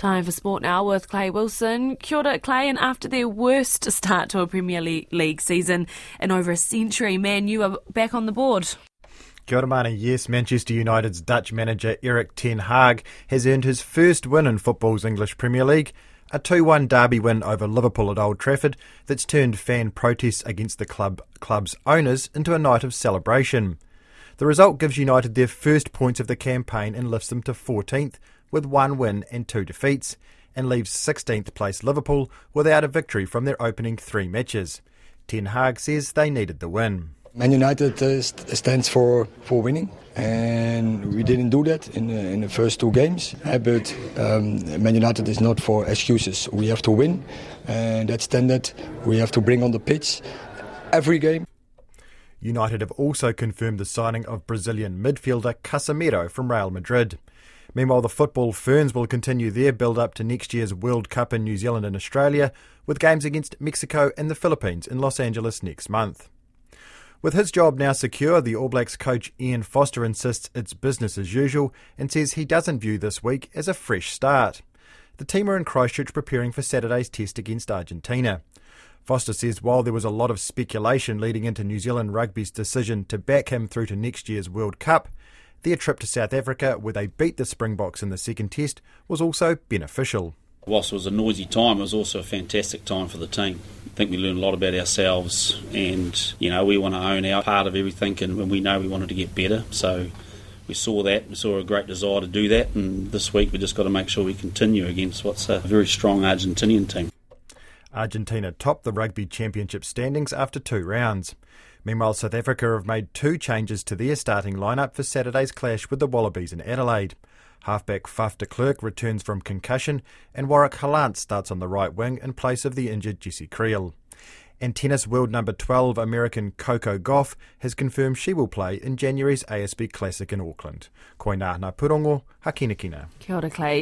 Time for sport now with Clay Wilson. Kia ora, Clay, and after their worst start to a Premier League season in over a century, man, you are back on the board. Kia ora, Mana. Yes, Manchester United's Dutch manager Erik ten Hag has earned his first win in football's English Premier League, a 2-1 derby win over Liverpool at Old Trafford that's turned fan protests against the club club's owners into a night of celebration. The result gives United their first points of the campaign and lifts them to 14th, with one win and two defeats, and leaves 16th place Liverpool without a victory from their opening three matches. Ten Hag says they needed the win. Man United uh, stands for, for winning, and we didn't do that in the, in the first two games. Uh, but um, Man United is not for excuses. We have to win, and that standard we have to bring on the pitch every game. United have also confirmed the signing of Brazilian midfielder Casemiro from Real Madrid. Meanwhile, the football ferns will continue their build up to next year's World Cup in New Zealand and Australia, with games against Mexico and the Philippines in Los Angeles next month. With his job now secure, the All Blacks coach Ian Foster insists it's business as usual and says he doesn't view this week as a fresh start. The team are in Christchurch preparing for Saturday's test against Argentina. Foster says while there was a lot of speculation leading into New Zealand Rugby's decision to back him through to next year's World Cup, their trip to South Africa, where they beat the Springboks in the second test, was also beneficial. Whilst it was a noisy time, it was also a fantastic time for the team. I think we learned a lot about ourselves, and you know we want to own our part of everything, and we know we wanted to get better. So we saw that, we saw a great desire to do that, and this week we just got to make sure we continue against what's a very strong Argentinian team. Argentina topped the Rugby Championship standings after two rounds. Meanwhile, South Africa have made two changes to their starting lineup for Saturday's clash with the Wallabies in Adelaide. Halfback Faf de Klerk returns from concussion, and Warrick Gelant starts on the right wing in place of the injured Jesse Kriel. And tennis world number 12 American Coco Gauff has confirmed she will play in January's ASB Classic in Auckland. Koina na purongo, hakinakina. Kia ora, Clay.